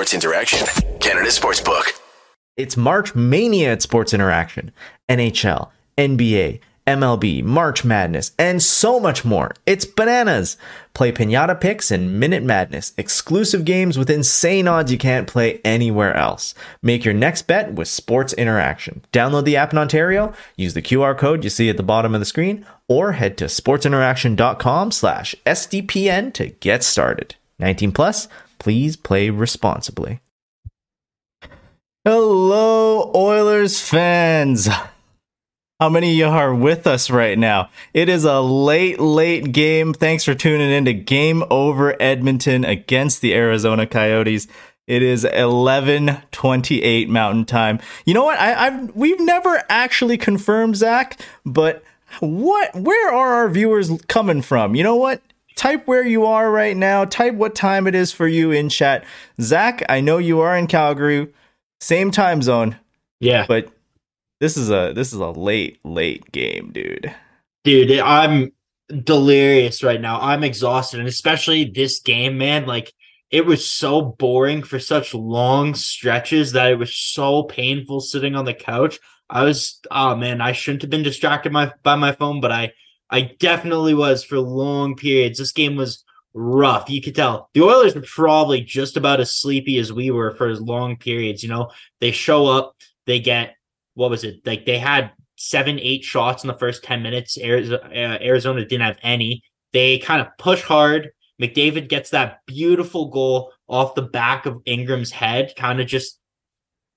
Sports Interaction, Canada Sportsbook. It's March Mania at Sports Interaction. NHL, NBA, MLB, March Madness, and so much more. It's bananas. Play Pinata Picks and Minute Madness, exclusive games with insane odds you can't play anywhere else. Make your next bet with Sports Interaction. Download the app in Ontario, use the QR code you see at the bottom of the screen, or head to sportsinteraction.com slash SDPN to get started. 19 plus, please play responsibly. Hello, Oilers fans. How many of you are with us right now? It is a late, late game. Thanks for tuning in to Game Over Edmonton against the Arizona Coyotes. It is 11:28 Mountain Time. You know what? I, I've we've never actually confirmed Zach, but what? Where are our viewers coming from? You know what? Type where you are right now. Type what time it is for you in chat. Zach, I know you are in Calgary, same time zone. Yeah, but this is a this is a late late game, dude. Dude, I'm delirious right now. I'm exhausted, and especially this game, man. Like it was so boring for such long stretches that it was so painful sitting on the couch. I was, oh man, I shouldn't have been distracted my, by my phone, but I, I definitely was for long periods. This game was rough. You could tell the Oilers were probably just about as sleepy as we were for as long periods. You know, they show up, they get what was it? Like they had seven, eight shots in the first 10 minutes. Arizona, uh, didn't have any. They kind of push hard. McDavid gets that beautiful goal off the back of Ingram's head, kind of just,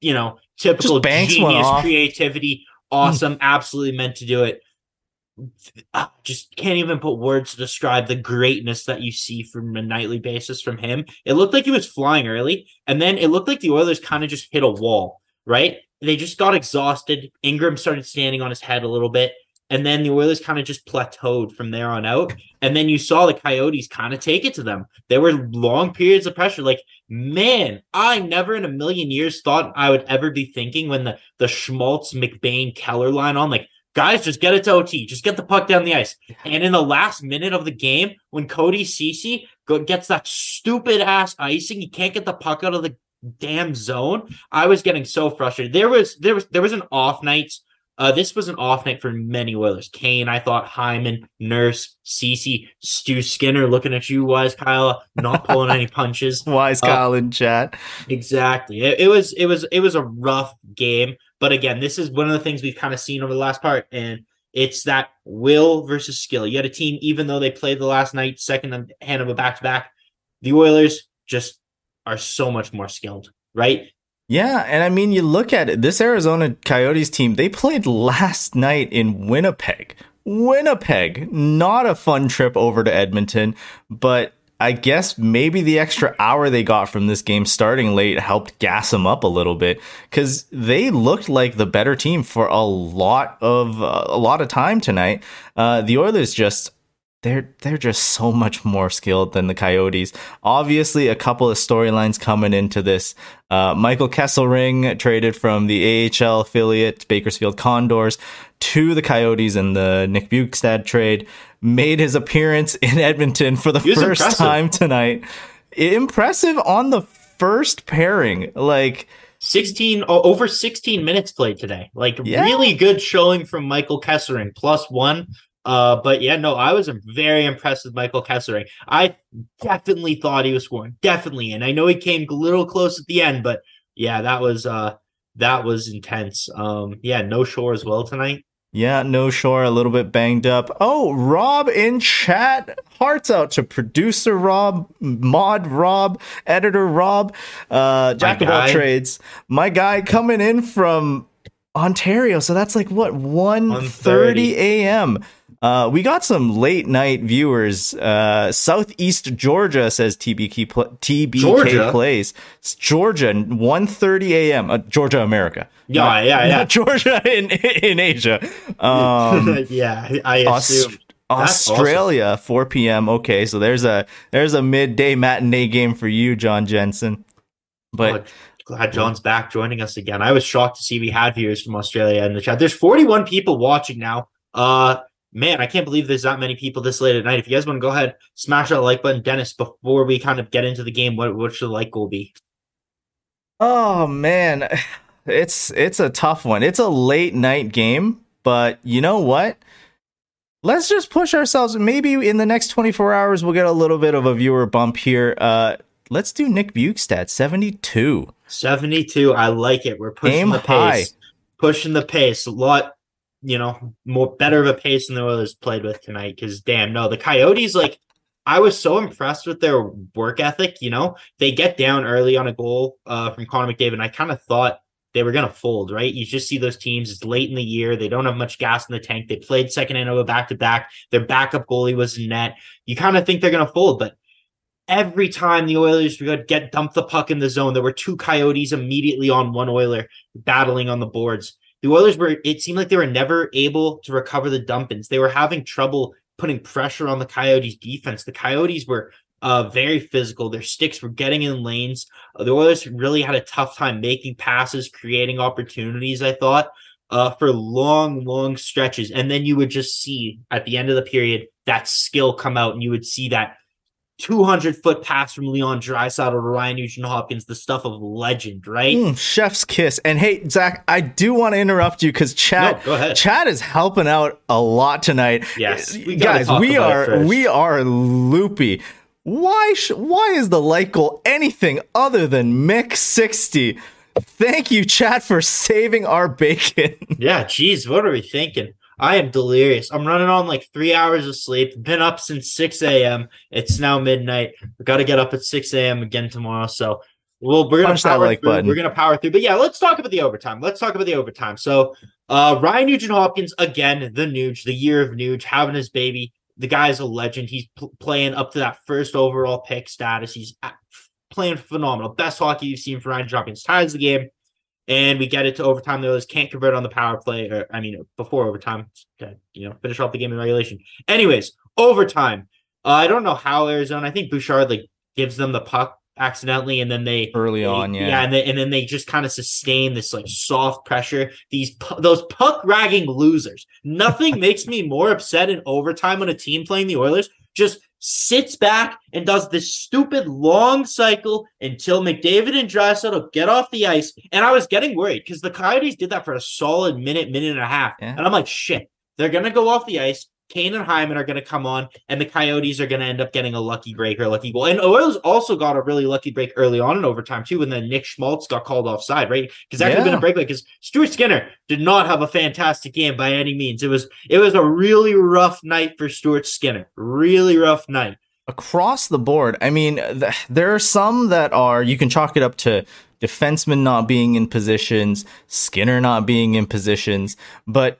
you know, typical genius creativity. Awesome. Absolutely meant to do it. I just can't even put words to describe the greatness that you see from a nightly basis from him. It looked like he was flying early, and then it looked like the Oilers kind of just hit a wall, right? they just got exhausted. Ingram started standing on his head a little bit. And then the Oilers kind of just plateaued from there on out. And then you saw the Coyotes kind of take it to them. There were long periods of pressure. Like, man, I never in a million years thought I would ever be thinking when the, the Schmaltz, McBain, Keller line on, like, guys, just get it to OT. Just get the puck down the ice. And in the last minute of the game, when Cody Ceci gets that stupid ass icing, he can't get the puck out of the damn zone. I was getting so frustrated. There was there was there was an off night. Uh, this was an off night for many Oilers. Kane, I thought Hyman, Nurse, Ceci, Stu Skinner looking at you, wise Kyle, not pulling any punches. Wise uh, Kyle in chat. Exactly. It, it was it was it was a rough game. But again, this is one of the things we've kind of seen over the last part, and it's that will versus skill. You had a team, even though they played the last night, second hand of a back to back, the Oilers just are so much more skilled, right? Yeah, and I mean, you look at it. This Arizona Coyotes team, they played last night in Winnipeg. Winnipeg, not a fun trip over to Edmonton, but I guess maybe the extra hour they got from this game starting late helped gas them up a little bit because they looked like the better team for a lot of uh, a lot of time tonight. Uh, the Oilers just they're they're just so much more skilled than the Coyotes. Obviously, a couple of storylines coming into this. Uh, Michael Kesselring traded from the AHL affiliate Bakersfield Condors to the Coyotes in the Nick Bjugstad trade. Made his appearance in Edmonton for the first impressive. time tonight. Impressive on the first pairing, like. 16 over 16 minutes played today like yeah. really good showing from michael kesselring plus one uh, but yeah, no, I was very impressed with Michael Kesselring. I definitely thought he was scoring, definitely, and I know he came a little close at the end, but yeah, that was uh that was intense. Um, yeah, no shore as well tonight. Yeah, no shore, a little bit banged up. Oh, Rob in chat. Hearts out to producer Rob, mod Rob, editor Rob, uh, jack of all trades. My guy coming in from Ontario. So that's like what, 1 30 a.m. Uh, we got some late night viewers. Uh, Southeast Georgia says TBK pl- TBK Georgia? plays. It's Georgia, 1.30 a.m. Uh, Georgia, America. Yeah, not, yeah, yeah. Georgia in in Asia. Um, yeah, I assume. Aust- Australia, awesome. 4 p.m. Okay, so there's a there's a midday matinee game for you, John Jensen. But oh, glad John's back joining us again. I was shocked to see we had viewers from Australia in the chat. There's 41 people watching now. Uh man, I can't believe there's that many people this late at night. If you guys want to go ahead, smash that like button. Dennis, before we kind of get into the game, what, what should the like goal be? Oh man, it's it's a tough one. It's a late night game, but you know what? Let's just push ourselves. Maybe in the next 24 hours we'll get a little bit of a viewer bump here. Uh let's do Nick Bjugstad, 72. 72. I like it. We're pushing Aim the pace. high. Pushing the pace. A lot, you know, more better of a pace than the Oilers played with tonight. Because damn, no, the Coyotes, like, I was so impressed with their work ethic. You know, they get down early on a goal uh, from Connor McDavid. And I kind of thought they were going to fold, right? You just see those teams. It's late in the year. They don't have much gas in the tank. They played second and over back to back. Their backup goalie was in net. You kind of think they're going to fold, but every time the Oilers would get dump the puck in the zone, there were two Coyotes immediately on one Oiler battling on the boards. The Oilers were, it seemed like they were never able to recover the dump-ins. They were having trouble putting pressure on the Coyotes defense. The Coyotes were uh, very physical. Their sticks were getting in lanes. The Oilers really had a tough time making passes, creating opportunities, I thought, uh, for long, long stretches. And then you would just see at the end of the period that skill come out and you would see that 200 foot pass from Leon Draisaitl to Ryan Nugent Hopkins, the stuff of legend, right? Mm, chef's kiss. And hey, Zach, I do want to interrupt you because Chad, No. Chad is helping out a lot tonight. Yes, we guys, we are we are loopy. Why sh- why is the light goal anything other than Mick sixty? Thank you, Chad, for saving our bacon. Yeah, geez, what are we thinking? I am delirious. I'm running on like three hours of sleep. Been up since 6 a.m. It's now midnight. We got to get up at 6 a.m. again tomorrow. So well, we're gonna Punch power like through. button. We're gonna power through. But yeah, let's talk about the overtime. Let's talk about the overtime. So uh Ryan Nugent Hopkins again, the Nuge, the year of Nuge, having his baby. The guy's a legend. He's pl- playing up to that first overall pick status. He's a- playing phenomenal. Best hockey you've seen for Ryan Hopkins. Ties the game and we get it to overtime. The Oilers can't convert on the power play. Or, I mean, before overtime, to, you know, finish off the game in regulation. Anyways, overtime. Uh, I don't know how Arizona. I think Bouchard like gives them the puck accidentally, and then they Early they- on, yeah. yeah, and, they, and then they just kind of sustain this like soft pressure. These pu- those puck ragging losers. Nothing makes me more upset in overtime when a team playing the Oilers just sits back and does this stupid long cycle until McDavid and Draisaitl get off the ice. And I was getting worried because the Coyotes did that for a solid minute, minute and a half, Yeah. and I'm like, shit, they're gonna go off the ice. Kane and Hyman are going to come on, and the Coyotes are going to end up getting a lucky break or a lucky goal. And Oilers also got a really lucky break early on in overtime too, when then Nick Schmaltz got called offside, right? Because that could have been Yeah. a breakaway. Because Stuart Skinner did not have a fantastic game by any means. It was it was a really rough night for Stuart Skinner. Really rough night. across the board. I mean, th- there are some that are you can chalk it up to defensemen not being in positions, Skinner not being in positions, but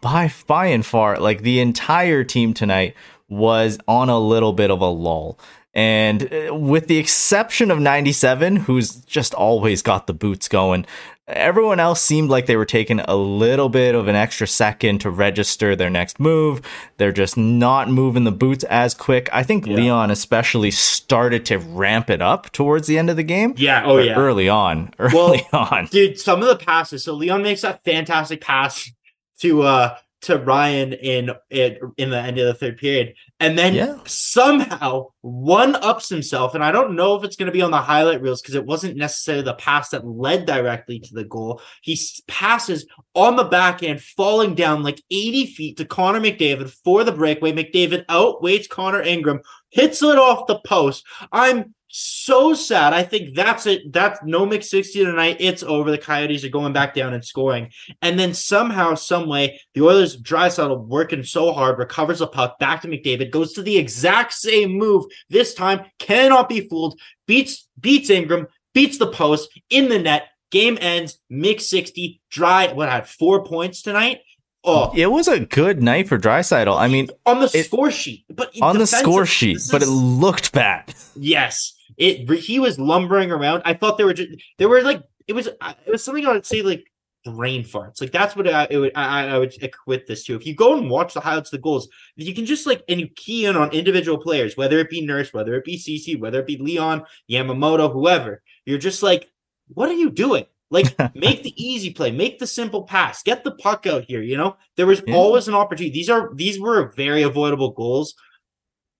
by by and far, like the entire team tonight was on a little bit of a lull. And uh, with the exception of 97, who's just always got the boots going, everyone else seemed like they were taking a little bit of an extra second to register their next move. They're just not moving the boots as quick. I think Leon especially started to ramp it up towards the end of the game. Yeah. Oh yeah. Early on. Well, Early on. dude some of the passes so leon makes that fantastic pass to uh to ryan in in, in the end of the third period. And then Yeah. somehow one ups himself and i don't know if it's going to be on the highlight reels because it wasn't necessarily the pass that led directly to the goal. He passes on the back end falling down like 80 feet to connor mcdavid for the breakaway. Mcdavid outweights connor ingram hits it off the post. I'm so sad. I think that's it. That's no mix 60 tonight. It's over. The Coyotes are going back down and scoring. And then somehow, some way, the Oilers Draisaitl working so hard, recovers a puck back to McDavid, goes to the exact same move. This time, cannot be fooled. Beats beats Ingram, beats the post in the net. Game ends. Mix 60. Dry. What had four points tonight? Oh, It was a good night for Draisaitl. I mean, on the it- score sheet, but on the score sheet, this but it looked bad. Yes, it. He was lumbering around. I thought they were just. They were like. It was. uh, It was something I would say like brain farts. Like that's what I it would. I, I would equate this to. If you go and watch the highlights, of the goals, you can just like and you key in on individual players, whether it be Nurse, whether it be Ceci, whether it be Leon, Yamamoto, whoever. You're just like, what are you doing? Like, make the easy play, make the simple pass, get the puck out here. You know, there was Yeah. always an opportunity. These are these were very avoidable goals.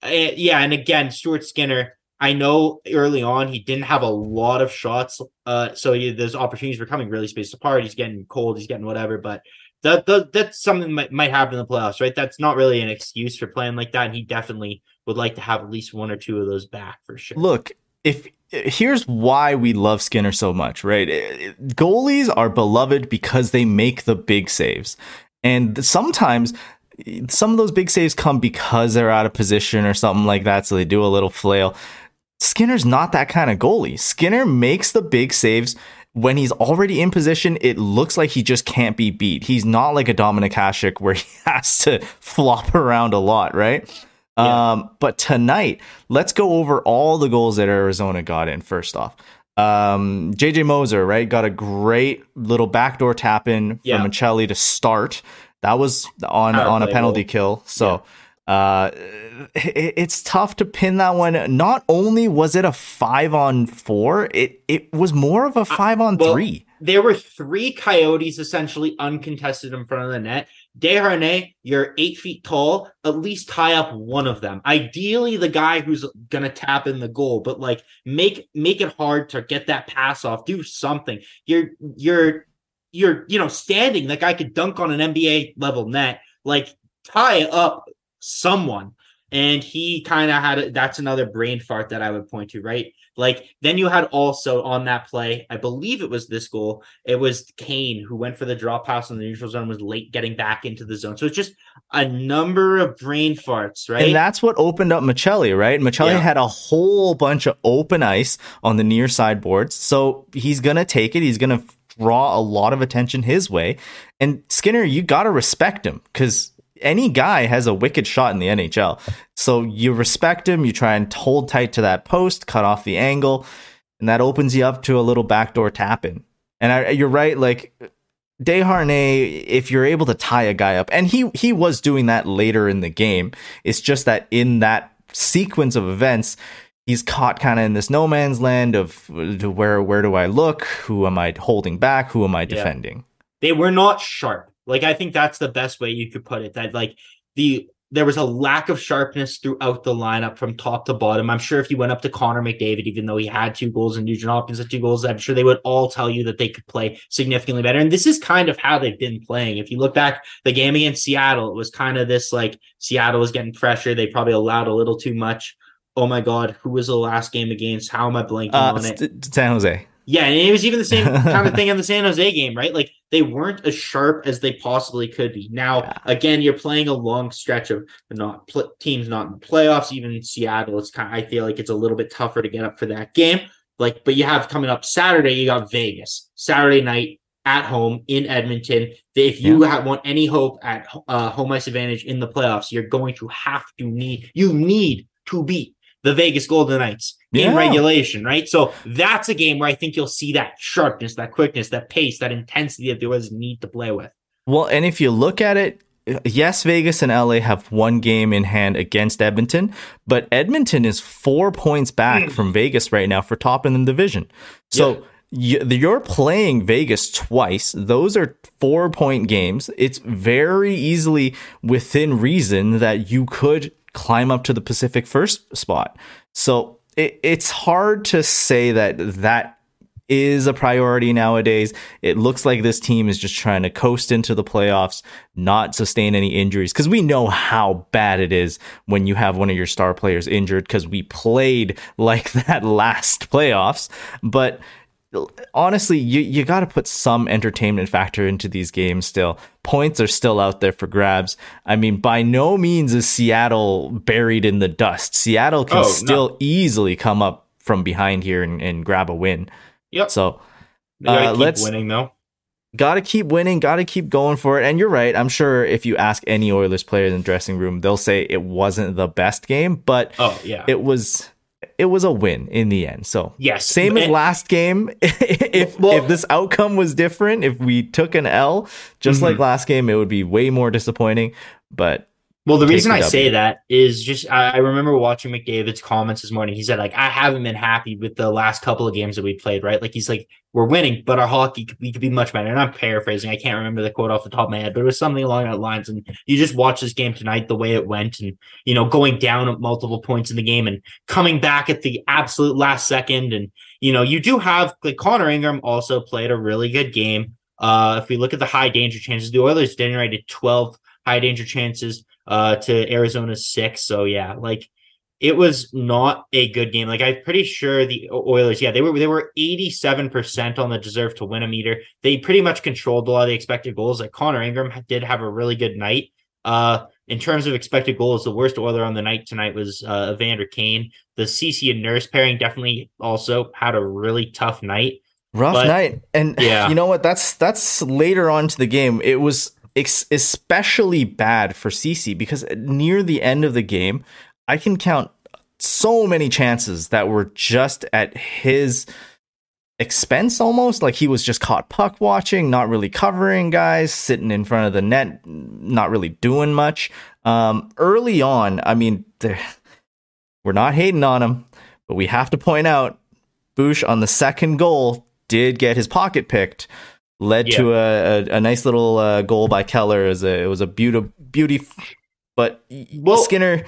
Uh, yeah, and again, Stuart Skinner I know early on he didn't have a lot of shots, uh, so he, those opportunities were coming really spaced apart. He's getting cold, he's getting whatever, but that, that that's something that might, might happen in the playoffs, right? That's not really an excuse for playing like that. And he definitely would like to have at least one or two of those back for sure. Look, if here's why we love Skinner so much, right? Eh, eh, goalies are beloved because they make the big saves. And sometimes eh, some of those big saves come because they're out of position or something like that. So they do a little flail. Skinner's not that kind of goalie. Skinner makes the big saves when he's already in position. It looks like he just can't be beat. He's not like a Dominic Hasek where he has to flop around a lot, right? Yeah. Um, but tonight, let's go over all the goals that Arizona got in. First off, um, JJ Moser, right, got a great little backdoor tap in yeah. from Maccelli to start. That was on Power on a penalty goal. kill. So yeah. uh, it's tough to pin that one. Not only was it a five on four, it it was more of a five on well, three. There were three coyotes essentially uncontested in front of the net. Desharnais, you're eight feet tall. At least tie up one of them. Ideally, the guy who's gonna tap in the goal, but like make make it hard to get that pass off. Do something. You're you're you're you know standing. That guy could dunk on an NBA level net. Like tie up someone. And he kind of had a, that's another brain fart that I would point to, right? Like then you had also on that play, I believe it was this goal. It was Kane who went for the drop pass in the neutral zone, was late getting back into the zone. So it's just a number of brain farts, right? And that's what opened up Maccelli, right? Maccelli yeah. had a whole bunch of open ice on the near side boards. So he's gonna take it. He's gonna draw a lot of attention his way. And Skinner, you gotta respect him because any guy has a wicked shot in the NHL. So you respect him, you try and hold tight to that post, cut off the angle, and that opens you up to a little backdoor tap in. And I, you're right, like Desharnais, if you're able to tie a guy up, and he he was doing that later in the game. It's just that in that sequence of events, he's caught kind of in this no man's land of where where do I look? Who am I holding back? Who am I defending? Yeah. They were not sharp. Like I think that's the best way you could put it. That like the there was a lack of sharpness throughout the lineup from top to bottom. I'm sure if you went up to Connor McDavid, even though he had two goals and Nugent Hopkins had two goals, I'm sure they would all tell you that they could play significantly better. And this is kind of how they've been playing. If you look back the game against Seattle, it was kind of this like Seattle was getting pressure. They probably allowed a little too much. Oh my God, who was the last game against? How am I blanking uh, on it? San Jose. Yeah, and it was even the same kind of thing in the San Jose game, right? Like they weren't as sharp as they possibly could be. Now, yeah. again, you're playing a long stretch of not pl- teams not in the playoffs. Even in Seattle, it's kind. Of, I feel like it's a little bit tougher to get up for that game. Like, but you have coming up Saturday, you got Vegas Saturday night at home in Edmonton. If you yeah. have, want any hope at uh, home ice advantage in the playoffs, you're going to have to need you need to beat the Vegas Golden Knights yeah. in regulation, right? So that's a game where I think you'll see that sharpness, that quickness, that pace, that intensity that there was need to play with. Well, and if you look at it, yes, Vegas and LA have one game in hand against Edmonton, but Edmonton is four points back mm. from Vegas right now for top in the division. So yeah. you're playing Vegas twice. Those are four point games. It's very easily within reason that you could climb up to the Pacific first spot. So it, it's hard to say that that is a priority nowadays. It looks like this team is just trying to coast into the playoffs, not sustain any injuries. Because we know how bad it is when you have one of your star players injured, because we played like that last playoffs. But honestly, you, you got to put some entertainment factor into these games still. Points are still out there for grabs. I mean, by no means is Seattle buried in the dust. Seattle can oh, still no. easily come up from behind here and, and grab a win. Yep. So uh, let's winning though. Got to keep winning. Got to keep going for it. And you're right. I'm sure if you ask any Oilers players in the dressing room, they'll say it wasn't the best game, but oh yeah, it was it was a win in the end. So yes, same as last game. if well, if this outcome was different, if we took an L just mm-hmm. like last game, it would be way more disappointing. But Well, the reason the I W. say that is just I, remember watching McDavid's comments this morning. He said like I haven't been happy with the last couple of games that we played. Right, like he's like we're winning, but our hockey could- we could be much better. And I'm paraphrasing. I can't remember the quote off the top of my head, but it was something along that lines. And you just watch this game tonight, the way it went, and you know going down at multiple points in the game and coming back at the absolute last second. And you know you do have like Connor Ingram also played a really good game. Uh, if we look at the high danger chances, the Oilers generated 12 high danger chances uh to Arizona's six. So yeah, like it was not a good game. Like I'm pretty sure the Oilers, yeah, they were they were 87% on the deserve to win a meter. They pretty much controlled a lot of the expected goals. Like Connor Ingram did have a really good night. Uh in terms of expected goals, the worst Oiler on the night tonight was uh Evander Kane. The Ceci and Nurse pairing definitely also had a really tough night. Rough But- night. And Yeah. you know what? That's that's later on to the game. It was especially bad for Ceci because near the end of the game, I can count so many chances that were just at his expense almost. Like he was just caught puck watching not really covering guys sitting in front of the net not really doing much. Um early on i mean we're not hating on him but we have to point out Bush on the second goal did get his pocket picked, led to a, a, a nice little uh, goal by Keller. It was a, it was a beauty, beauty, but Well- Skinner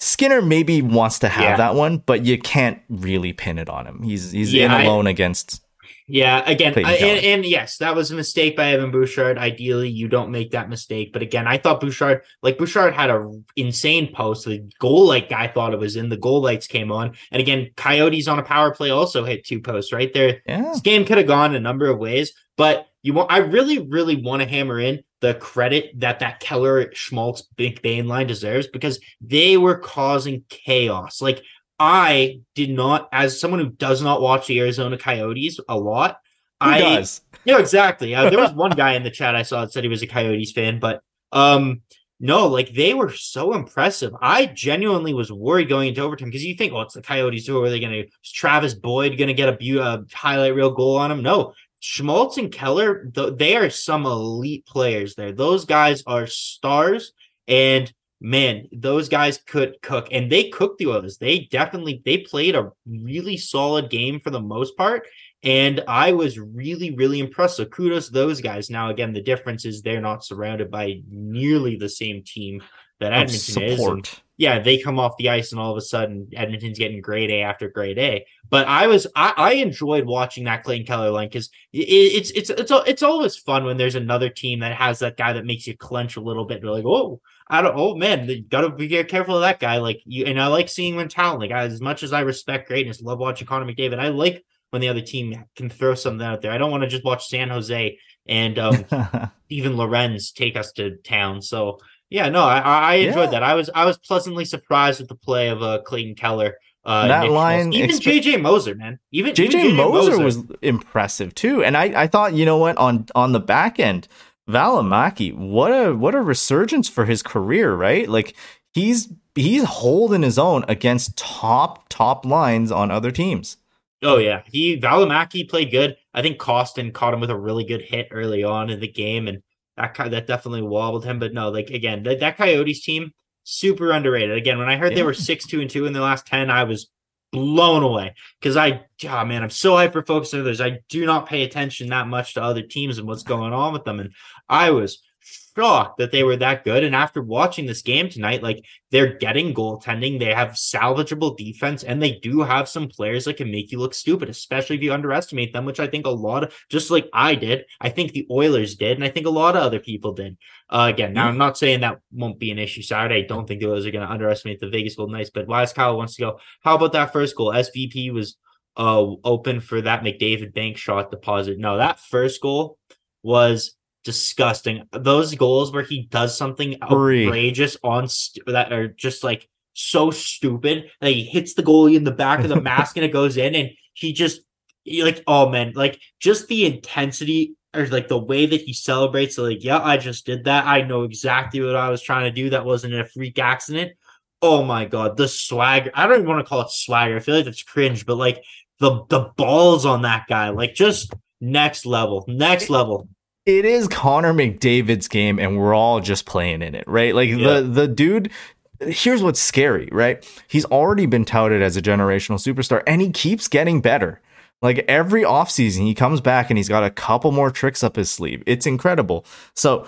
Skinner maybe wants to have Yeah. that one, but you can't really pin it on him. He's he's Yeah, in I- alone against. Yeah, again, I, and, and yes, that was a mistake by Evan Bouchard. Ideally, you don't make that mistake. But again, I thought Bouchard, like Bouchard, had a insane post. The goal light guy thought it was in. The goal lights came on, and again, Coyotes on a power play also hit two posts right there. Yeah, This game could have gone a number of ways, but you want. I really, really want to hammer in the credit that that Keller Schmaltz McBain line deserves because they were causing chaos. Like I did not, as someone who does not watch the Arizona Coyotes a lot, who I does? no, exactly. Uh, there was one guy in the chat I saw that said he was a Coyotes fan, but um, no, like they were so impressive. I genuinely was worried going into overtime because you think, oh, it's the Coyotes. Who are they going to? Is Travis Boyd going to get a uh, highlight reel goal on him? No. Schmaltz and Keller, th- they are some elite players there. Those guys are stars, and man, those guys could cook, and they cooked the Oilers. They definitely they played a really solid game for the most part. And I was really, really impressed. So kudos to those guys. Now, again, the difference is they're not surrounded by nearly the same team that Edmonton is. And yeah, they come off the ice and all of a sudden Edmonton's getting grade A after grade A. But I was I, I enjoyed watching that Clayton Keller line because it, it's it's it's it's always fun when there's another team that has that guy that makes you clench a little bit. You're like, oh, I don't. Oh man, you gotta be careful of that guy. Like you, and I like seeing when talent. Like as much as I respect greatness, love watching Connor McDavid. I like when the other team can throw something out there. I don't want to just watch San Jose and um, even Lorenz take us to town. So yeah, no, I, I enjoyed Yeah. that. I was I was pleasantly surprised with the play of uh, Clayton Keller. Uh, That line even expe- JJ Moser, man, even even JJ Moser was impressive too, and I, I thought you know what on on the back end, Valimaki, what a what a resurgence for his career, right? Like he's he's holding his own against top top lines on other teams. Oh yeah, he Valimaki played good. I think Costin caught him with a really good hit early on in the game, and that that definitely wobbled him. But no, like again, that, that Coyotes team super underrated. Again, when I heard they were six two and two in the last ten, I was blown away because I, oh man, I'm so hyper focused on others. I do not pay attention that much to other teams and what's going on with them, and I was shocked that they were that good. And after watching this game tonight, like they're getting goaltending, they have salvageable defense, and they do have some players that can make you look stupid, especially if you underestimate them, which I think a lot of just like I did, I think the Oilers did, and I think a lot of other people did. Uh, again, now I'm not saying that won't be an issue Saturday. I don't think the Oilers are going to underestimate the Vegas Golden Knights, but Wise Kyle wants to go. How about that first goal? SVP was uh open for that McDavid bank shot deposit. No, that first goal was disgusting. Those goals where he does something Free. outrageous on st- that are just like so stupid that he hits the goalie in the back of the mask and it goes in, and he just he, like oh man, like just the intensity or like the way that he celebrates. Like yeah, I just did that. I know exactly what I was trying to do. That wasn't a freak accident. Oh my god, the swagger. I don't even want to call it swagger. I feel like that's cringe, but like the the balls on that guy, like just next level, next level. It is Connor McDavid's game and we're all just playing in it, right? Like Yeah. the the dude here's what's scary, right? He's already been touted as a generational superstar and he keeps getting better. Like every offseason he comes back and he's got a couple more tricks up his sleeve. It's incredible. So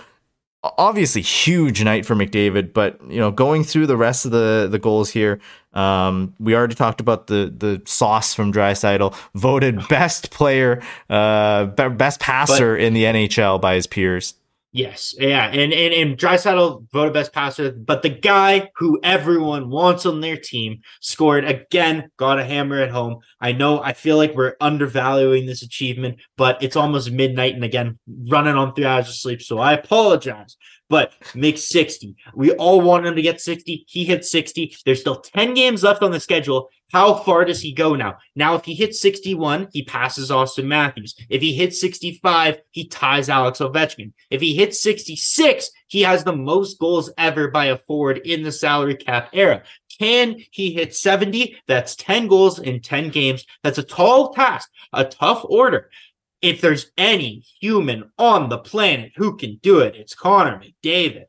obviously huge night for McDavid, but you know, going through the rest of the the goals here, um, we already talked about the the sauce from Draisaitl, voted best player, uh, best passer in the NHL by his peers. Yes, yeah, and and and Draisaitl voted best passer, but the guy who everyone wants on their team scored again, got a hammer at home. I know, I feel like we're undervaluing this achievement, but it's almost midnight and again running on three hours of sleep, so I apologize. But make 60. We all want him to get 60. He hit 60. There's still 10 games left on the schedule. How far does he go now? Now, if he hits 61, he passes Auston Matthews. If he hits 65, he ties Alex Ovechkin. If he hits 66, he has the most goals ever by a forward in the salary cap era. Can he hit 70? That's 10 goals in 10 games. That's a tall task, a tough order. If there's any human on the planet who can do it, it's Connor McDavid.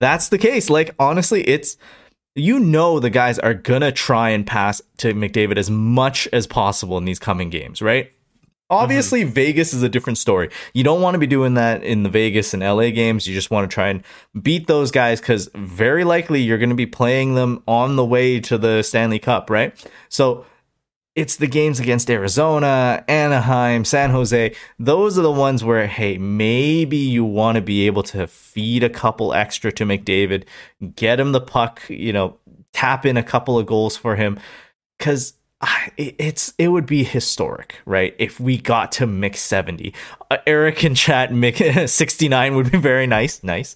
That's the case. Like honestly, it's you know the guys are gonna try and pass to McDavid as much as possible in these coming games, right? Mm-hmm. Obviously, Vegas is a different story. You don't want to be doing that in the Vegas and LA games. You just want to try and beat those guys because very likely you're going to be playing them on the way to the Stanley Cup, right? So it's the games against Arizona, Anaheim, San Jose. Those are the ones where, hey, maybe you want to be able to feed a couple extra to McDavid, get him the puck, you know, tap in a couple of goals for him. Because it's it would be historic, right? If we got to mix 70. Uh, Eric and chat mix 69 would be very nice. Nice.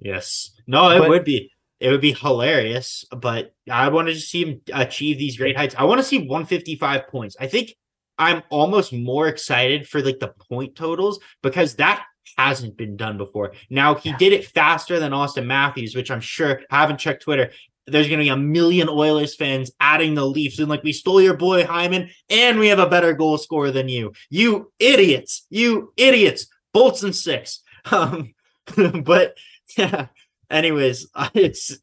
Yes. No, it But- would be. It would be hilarious, but I want to see him achieve these great heights. I want to see 155 points. I think I'm almost more excited for like the point totals because that hasn't been done before. Now he did it faster than Auston Matthews, which I'm sure I haven't checked Twitter. There's going to be a million Oilers fans adding the Leafs and like we stole your boy Hyman and we have a better goal scorer than you. You idiots. You idiots. Bolts and six. Um, but yeah. Anyways, it's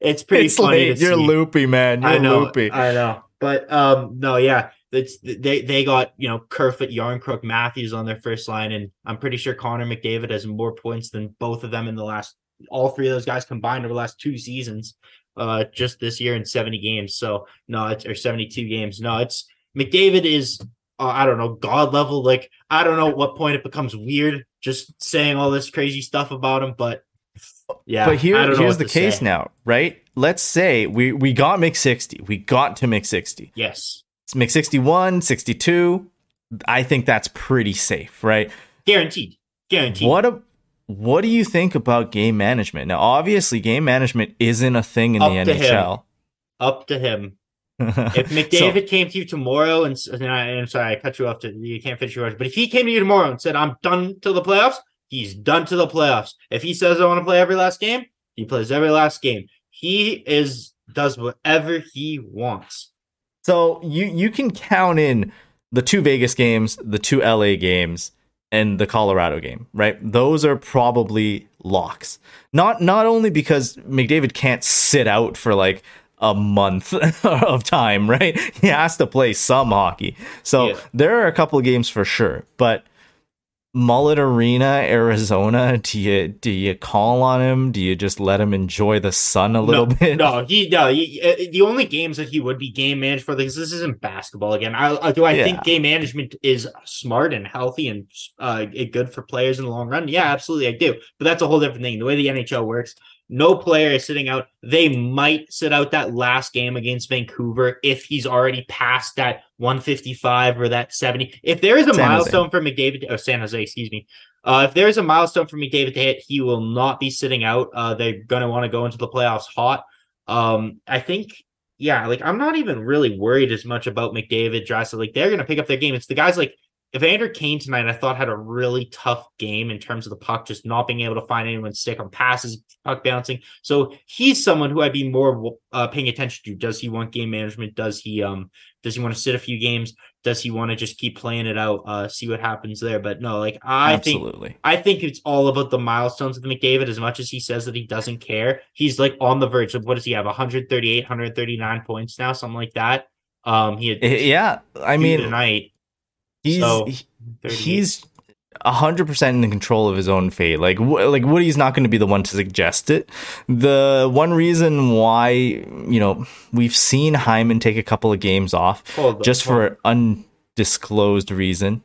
it's pretty it's funny. late. You're see. loopy, man. You're I know, loopy. I know. But um, no, yeah, it's they they got you know Kerfoot, Jarnkrok, Matthews on their first line, and I'm pretty sure Connor McDavid has more points than both of them in the last all three of those guys combined over the last two seasons, uh, just this year in 70 games. So no, it's or 72 games. No, it's McDavid is uh, I don't know god level. Like I don't know at what point it becomes weird just saying all this crazy stuff about him, but yeah. but here, here's the case say. now, right? Let's say we we got mix 60. We got to mix 60. Yes, It's mix 61, 62. I think that's pretty safe, right? guaranteed, guaranteed. What a what do you think about game management? Now, obviously, game management isn't a thing in Up the to him. NHL. Up to him. If McDavid came to you tomorrow and, and I, am sorry, I cut you off to you can't finish your words, but if he came to you tomorrow and said, I'm done till the playoffs, he's done to the playoffs. If he says I want to play every last game, he plays every last game. He is does whatever he wants. So you you can count in the two Vegas games, the two LA games, and the Colorado game, right? Those are probably locks. Not not only because McDavid can't sit out for like a month of time, right? He has to play some hockey. So Yeah. there are a couple of games for sure, but Mullet Arena, Arizona, do you do you call on him? Do you just let him enjoy the sun a little no, bit? No, he no. He, uh, the only games that he would be game managed for because this isn't basketball again. I, I do. I Yeah. think game management is smart and healthy and uh good for players in the long run. Yeah, absolutely, I do. But that's a whole different thing. The way the NHL works, no player is sitting out. They might sit out that last game against Vancouver if he's already past that 155 or that 70. If there is a San Jose. milestone for McDavid or San Jose, excuse me. Uh, if there is a milestone for McDavid to hit, he will not be sitting out. Uh, they're going to want to go into the playoffs hot. Um, I think, yeah, like I'm not even really worried as much about McDavid, Draisaitl. Like they're going to pick up their game. It's the guys like Evander Kane tonight, I thought had a really tough game in terms of the puck, just not being able to find anyone stick on passes, puck bouncing. So he's someone who I'd be more uh, paying attention to. Does he want game management? Does he um does he want to sit a few games? Does he want to just keep playing it out, uh, see what happens there? But no, like I Absolutely. think I think it's all about the milestones of the McDavid. As much as he says that he doesn't care, he's like on the verge of what does he have? 138, 139 points now, something like that. Um, he had yeah. I mean, tonight. He's So, he- 38. he's hundred percent in control of his own fate. Like wh- like Woody's not going to be the one to suggest it. The one reason why you know we've seen Hyman take a couple of games off on, just for undisclosed reason.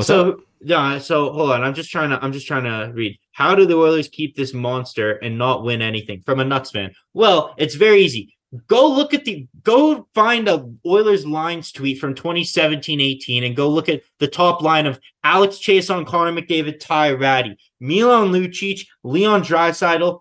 So yeah, so hold on. I'm just trying to I'm just trying to read. How do the Oilers keep this monster and not win anything from a Nuts fan? Well, it's very easy. Go look at the go find a Oilers lines tweet from 2017-18 and go look at the top line of Alex Chiasson Connor McDavid, Ty Rattie, Milan Lucic, Leon Draisaitl,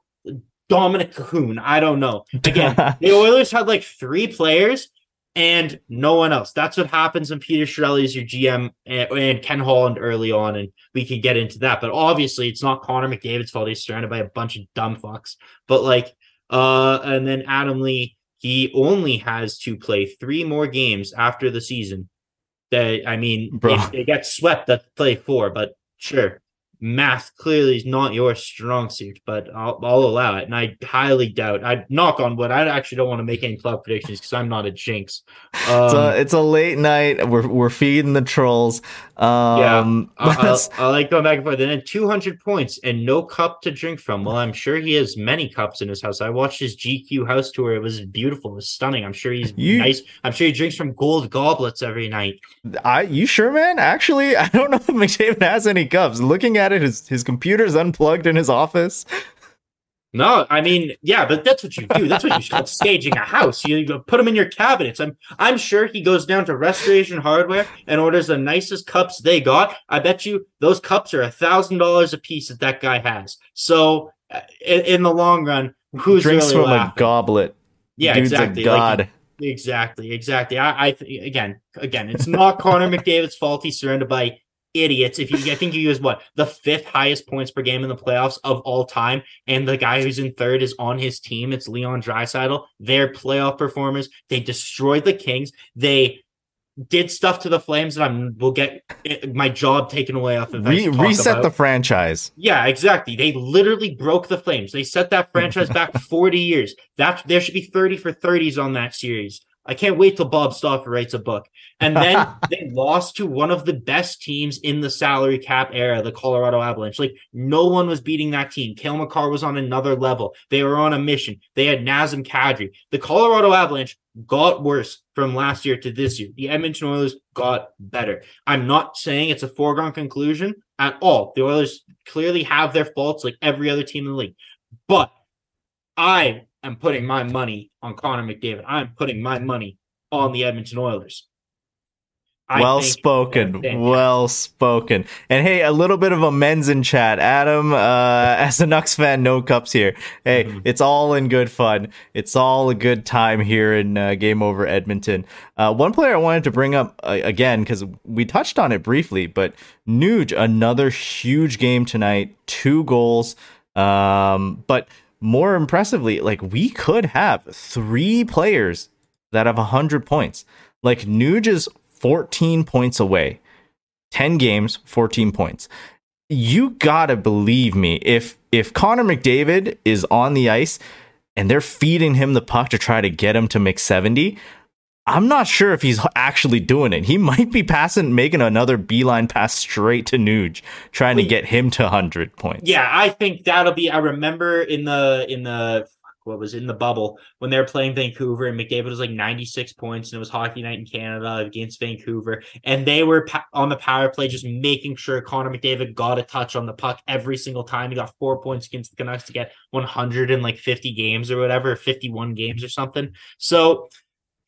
Dominik Kahun. I don't know. Again, the Oilers had like three players and no one else. That's what happens when Peter Chiarelli is your GM and, and Ken Holland early on, and we could get into that. But obviously, it's not Connor McDavid's fault. He's surrounded by a bunch of dumb fucks. But like, uh, and then Adam Lee, he only has to play three more games after the season. That I mean, Bro. they, they get swept at play four, but sure. Math clearly is not your strong suit, but I'll, I'll allow it. And I highly doubt. I knock on wood. I actually don't want to make any club predictions because I'm not a jinx. Um, It's a, it's a late night. We're we're feeding the trolls. Um, I, I, I like going back and forth. And then 200 points and no cup to drink from. Well, I'm sure he has many cups in his house. I watched his GQ house tour. It was beautiful. It was stunning. I'm sure he's You- nice. I'm sure he drinks from gold goblets every night. I you sure, man? Actually, I don't know if McDavid has any cups. Looking at it, his his computer's unplugged in his office. No, I mean, yeah, but that's what you do. That's what you call staging a house. You put them in your cabinets. I'm I'm sure he goes down to Restoration Hardware and orders the nicest cups they got. I bet you those cups are a thousand dollars a piece that that guy has. So uh, in, in the long run, who's Drinks really from a goblet. Yeah, Dude's exactly. A Like, god. Exactly, exactly. I, I th- again, again, it's not Connor McDavid's fault. He's surrounded by idiots. If you, I think you was what the fifth highest points per game in the playoffs of all time, and the guy who's in third is on his team. It's Leon Draisaitl. They're playoff performers. They destroyed the Kings. They did stuff to the Flames that I'm will get eh, my job taken away off of. Re- reset the franchise. Yeah, exactly. They literally broke the Flames. They set that franchise back 40 years. That there should be 30 for 30s on that series. I can't wait till Bob Stauffer writes a book. And then they lost to one of the best teams in the salary cap era, the Colorado Avalanche. Like no one was beating that team. Cale Makar was on another level. They were on a mission. They had Nazem Kadri. The Colorado Avalanche got worse from last year to this year. The Edmonton Oilers got better. I'm not saying it's a foregone conclusion at all. The Oilers clearly have their faults like every other team in the league. But I am putting my money on Connor McDavid. I'm putting my money on the Edmonton Oilers. I well spoken. Well spoken. And hey, a little bit of a men's in chat. Adam, uh, as a Nux fan, no cups here. Hey, Mhm. it's all in good fun. It's all a good time here in uh, Game Over Edmonton. Uh, one player I wanted to bring up uh, again because we touched on it briefly, but Nuge, another huge game tonight, two goals. Um, but more impressively, like we could have three players that have 100 points. Like Nuge is 14 points away. 10 games, 14 points. You got to believe me if if Connor McDavid is on the ice and they're feeding him the puck to try to get him to make 70, I'm not sure if he's actually doing it. He might be passing making another beeline pass straight to Nuge trying to get him to 100 points. Yeah, I think that'll be. I remember in the in the what was in the bubble when they were playing Vancouver and McDavid was like 96 points and it was hockey night in Canada against Vancouver and they were pa- on the power play just making sure Connor McDavid got a touch on the puck every single time. He got four points against the Canucks to get 150 games or whatever, 51 games or something. So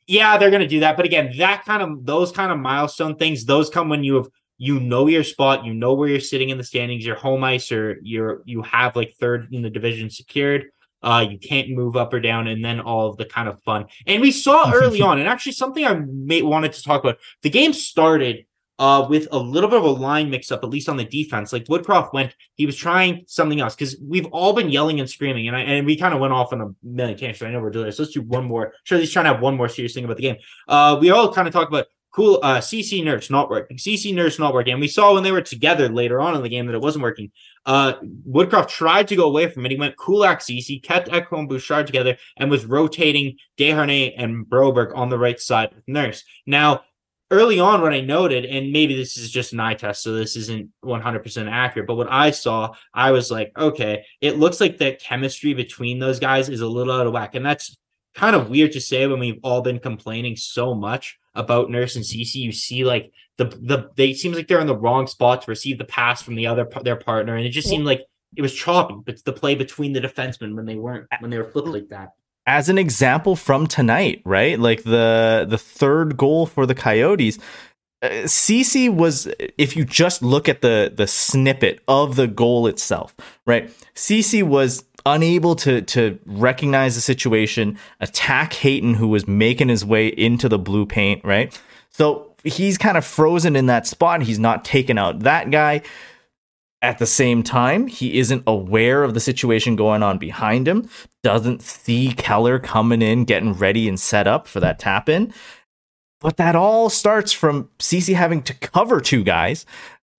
yeah, they're gonna do that. But again, that kind of those kind of milestone things, those come when you have you know your spot, you know where you're sitting in the standings, your home ice, or you're you have like third in the division secured. Uh, you can't move up or down, and then all of the kind of fun. And we saw early on, and actually something I may, wanted to talk about. The game started uh, with a little bit of a line mix up, at least on the defense. Like Woodcroft went, he was trying something else because we've all been yelling and screaming, and I, and we kind of went off on a million tangents. I know we're doing this. Let's do one more. Sure, he's trying to have one more serious thing about the game. Uh, we all kind of talk about cool uh Ceci nurse not working, Ceci nurse not working, and we saw when they were together later on in the game that it wasn't working. Uh, Woodcroft tried to go away from it. He went Kulak Ceci, kept Ekholm and Bouchard together, and was rotating Desharnais and Broberg on the right side with Nurse. Now early on what I noted, and maybe this is just an eye test, so this isn't 100% accurate, but what I saw, I was like, okay, it looks like the chemistry between those guys is a little out of whack. And that's kind of weird to say when we've all been complaining so much about Nurse and CC. You see, like, the, the, they seems like they're in the wrong spot to receive the pass from the other, their partner. And it just seemed like it was choppy, but the play between the defensemen when they weren't, when they were flipped like that as an example from tonight, right? Like the the third goal for the Coyotes, uh, Ceci was if you just look at the the snippet of the goal itself, right? Ceci was unable to to recognize the situation, attack Hayton who was making his way into the blue paint, right? So he's kind of frozen in that spot. He's not taken out that guy. At the same time, he isn't aware of the situation going on behind him, doesn't see Keller coming in, getting ready and set up for that tap in. But that all starts from Ceci having to cover two guys.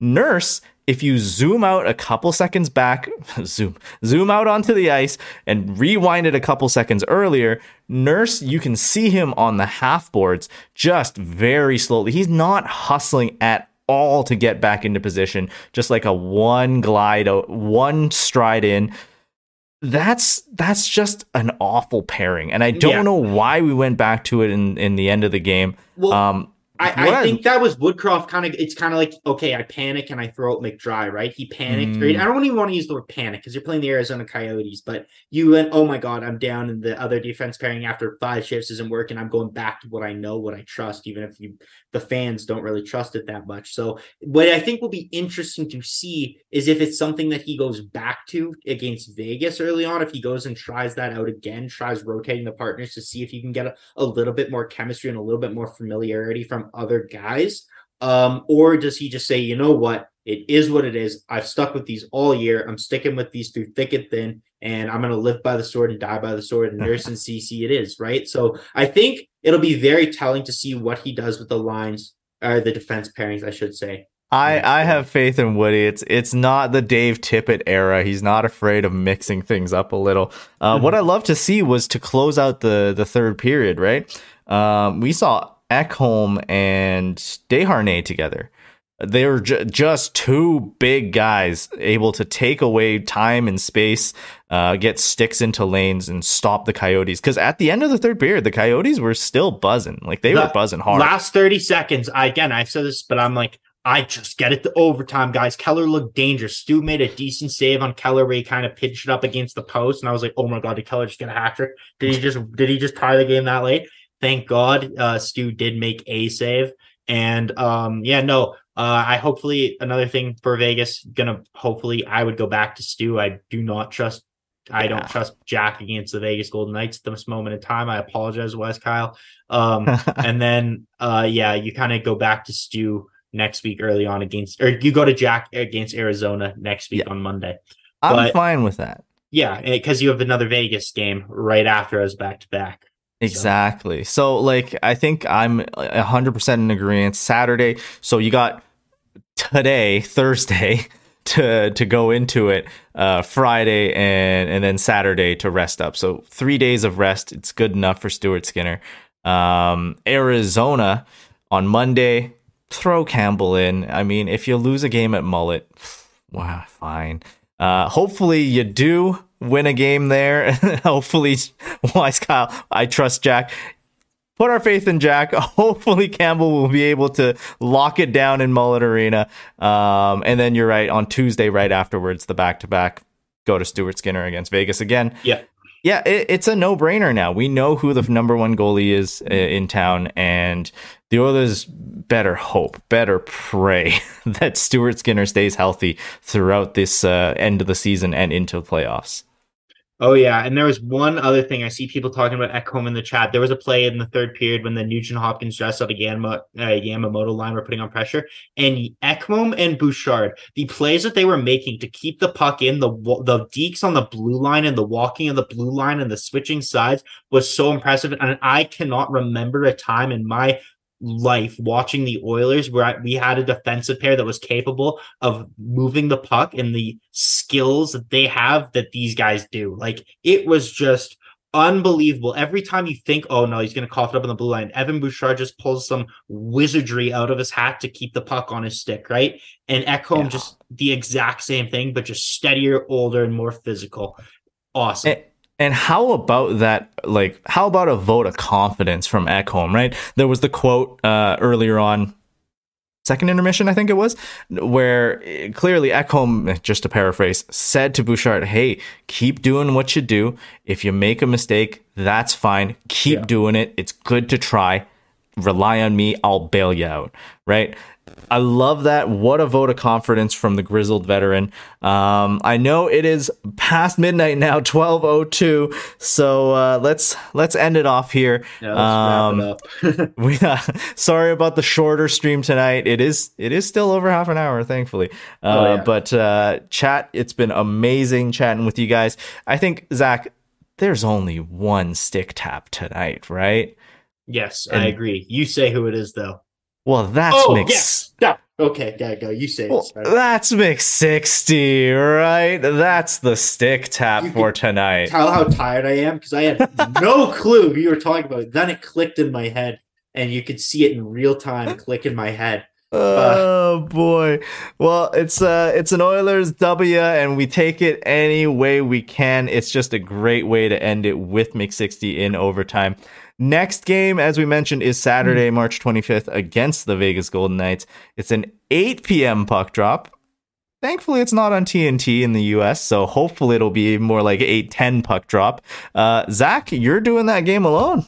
Nurse, if you zoom out a couple seconds back, zoom, zoom out onto the ice and rewind it a couple seconds earlier, Nurse, you can see him on the half boards just very slowly. He's not hustling at all to get back into position, just like a one glide, one stride in. That's that's just an awful pairing, and I don't yeah. know why we went back to it in in the end of the game. Well, um, I, I think that was Woodcroft kind of. It's kind of like okay, I panic and I throw out McDry, right? He panicked. Mm. Right? I don't even want to use the word panic because you're playing the Arizona Coyotes, but you went, oh my god, I'm down, and the other defense pairing after five shifts isn't working. I'm going back to what I know, what I trust, even if you the fans don't really trust it that much. So what I think will be interesting to see is if it's something that he goes back to against Vegas early on. If he goes and tries that out again, tries rotating the partners to see if you can get a, a little bit more chemistry and a little bit more familiarity from other guys? Um, or does he just say, you know what, it is what it is. I've stuck with these all year. I'm sticking with these through thick and thin, and I'm gonna live by the sword and die by the sword. And Nurse and Ceci it is, right? So I think it'll be very telling to see what he does with the lines or the defense pairings, I should say. I, I have faith in Woody. It's it's not the Dave Tippett era. He's not afraid of mixing things up a little. Uh, mm-hmm. What I love to see was to close out the the third period. Right, um, we saw Ekholm and Desharnais together. They were ju- just two big guys able to take away time and space, uh, get sticks into lanes, and stop the Coyotes. Because at the end of the third period, the Coyotes were still buzzing. Like they the were buzzing hard. Last 30 seconds, I, again, I said this, but I'm like, I just get it to overtime, guys. Keller looked dangerous. Stu made a decent save on Keller where he kind of pitched it up against the post, and I was like, "Oh my god, did Keller just get a hat trick? Did he just did he just tie the game that late?" Thank God, uh, Stu did make a save. And um, yeah, no, uh, I hopefully another thing for Vegas. Gonna hopefully I would go back to Stu. I do not trust. I don't trust Jack against the Vegas Golden Knights at this moment in time. I apologize, Wes Kyle. Um, and then uh, yeah, you kind of go back to Stu next week early on against, or you go to Jack against Arizona next week yeah. on Monday. I'm but, fine with that. Yeah, because you have another Vegas game right after us back to back. Exactly. So. so, like, I think I'm 100% in agreement. Saturday. So, you got today, Thursday, to to go into it, uh, Friday, and, and then Saturday to rest up. So, three days of rest. It's good enough for Stuart Skinner. Um, Arizona on Monday, throw Campbell in. I mean, if you lose a game at Mullet, wow, fine. Uh, hopefully, you do win a game there. Hopefully, wise Kyle, I trust Jack. Put our faith in Jack. Hopefully, Campbell will be able to lock it down in Mullet Arena. Um, and then you're right on Tuesday, right afterwards, the back to back. Go to Stuart Skinner against Vegas again. Yeah yeah, it, it's a no brainer now. We know who the number one goalie is uh, in town, and the Oilers better hope, better pray that Stuart Skinner stays healthy throughout this uh, end of the season and into the playoffs. Oh yeah, and there was one other thing I see people talking about Ekholm in the chat. There was a play in the third period when the Nugent Hopkins dressed up a Yama, uh, Yamamoto line were putting on pressure, and Ekholm and Bouchard, the plays that they were making to keep the puck in the the deeks on the blue line and the walking of the blue line and the switching sides was so impressive. And I cannot remember a time in my life watching the Oilers where we had a defensive pair that was capable of moving the puck and the skills that they have that these guys do. Like it was just unbelievable. Every time you think, oh no, he's going to cough it up on the blue line, Evan Bouchard just pulls some wizardry out of his hat to keep the puck on his stick, right? And Ekholm yeah. just the exact same thing, but just steadier, older, and more physical. Awesome. It- and how about that? Like, how about a vote of confidence from Ekholm? Right, there was the quote uh, earlier on, second intermission, I think it was, where eh, clearly Ekholm, just to paraphrase, said to Bouchard, "Hey, keep doing what you do. If you make a mistake, that's fine. Keep yeah. doing it. It's good to try. Rely on me. I'll bail you out." Right. I love that. What a vote of confidence from the grizzled veteran. Um, I know it is past midnight now, twelve oh two. So uh, let's let's end it off here. Yeah, um, wrap it up. we, uh, sorry about the shorter stream tonight. It is it is still over half an hour, thankfully. Uh, oh, yeah. But uh, chat, it's been amazing chatting with you guys. I think Zach, there's only one stick tap tonight, right? Yes, and, I agree. You say who it is, though. Well, that's oh, mix. Yes. Yeah. Okay, yeah, go. You say well, That's mix 60, right? That's the stick tap you for tonight. Tell how tired I am because I had no clue who you were talking about. Then it clicked in my head, and you could see it in real time click in my head. Oh uh, boy. Well, it's uh it's an Oilers W and we take it any way we can. It's just a great way to end it with Mix 60 in overtime. Next game, as we mentioned, is Saturday, hmm. March 25th against the Vegas Golden Knights. It's an 8 p.m. puck drop. Thankfully, it's not on TNT in the US, so hopefully it'll be more like 8-10 puck drop. Uh, Zach, you're doing that game alone.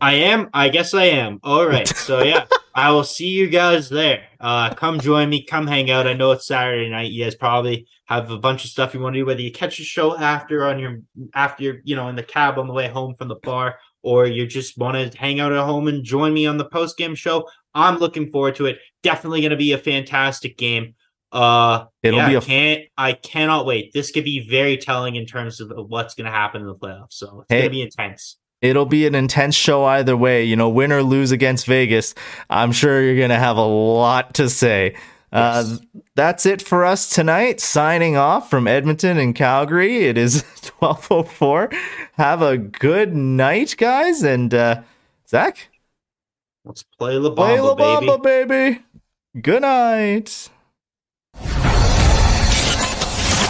I am. I guess I am. All right. So yeah, I will see you guys there. Uh, come join me. Come hang out. I know it's Saturday night. You guys probably have a bunch of stuff you want to do. Whether you catch a show after on your after you're you know in the cab on the way home from the bar, or you just want to hang out at home and join me on the post game show, I'm looking forward to it. Definitely going to be a fantastic game. Uh, It'll yeah, be a can't I cannot wait. This could be very telling in terms of what's going to happen in the playoffs. So it's hey, going to be intense. It'll be an intense show either way. You know, win or lose against Vegas, I'm sure you're going to have a lot to say. Uh, that's it for us tonight. Signing off from Edmonton and Calgary. It is 1204. Have a good night, guys. And uh, Zach? Let's play La Bamba, play La Bamba baby. baby. Good night.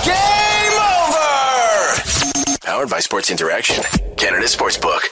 Game over! Powered by Sports Interaction, Canada Sportsbook.